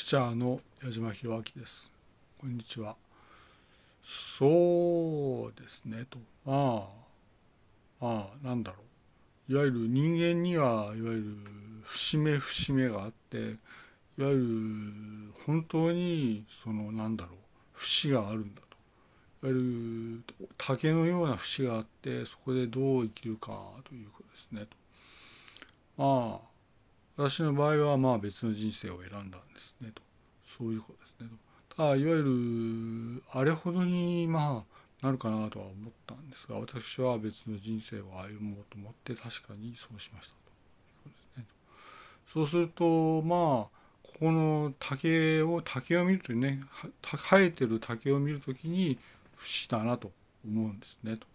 クチャーの矢島博明です。こんにちは。そうですねと。ああ。ああ。なんだろう。いわゆる人間にはいわゆる節目節目があっていわゆる本当にそのなんだろう。節があるんだと。いわゆる竹のような節があってそこでどう生きるかということですねと。まあ。私の場合はまあ別の人生を選んだんですねと。そういうことですねと。ただいわゆるあれほどにまあなるかなとは思ったんですが私は別の人生を歩もうと思って確かにそうしましたと。うとですねそうするとまあここの竹を竹を見るとね生えてる竹を見るときに不死だなと思うんですねと。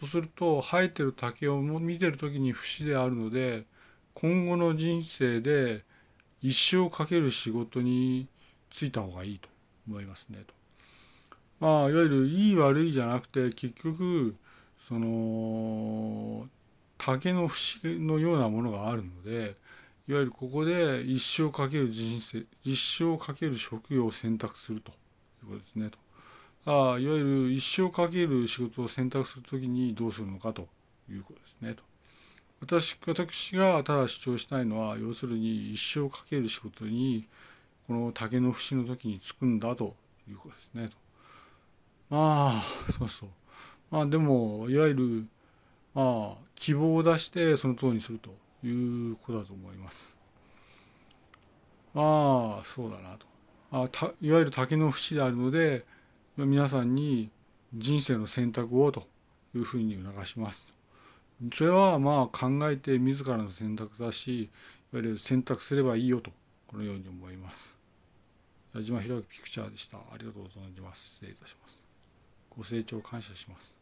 そうすると生えてる竹を見てる時に不死であるので今後の人生で一生かける仕事に就いた方がいいと思いますねと。まあいわゆるいい悪いじゃなくて結局その竹の節のようなものがあるのでいわゆるここで一生かける人生一生かける職業を選択するということですねと。あいわゆる一生かける仕事を選択するときにどうするのかということですねと。私私がただ主張したいのは要するに一生かける仕事にこの竹の節の時に就くんだということですねと。まあそうそうまあでもいわゆるまあ希望を出してその通りにするということだと思います。まあそうだなと。あたいわゆる竹の節であるので皆さんに人生の選択をというふうに促します。それはまあ考えて自らの選択だし、いわゆる選択すればいいよと、このように思います。矢島弘明ピクチャーでした。ありがとうございます。失礼いたします。ご清聴感謝します。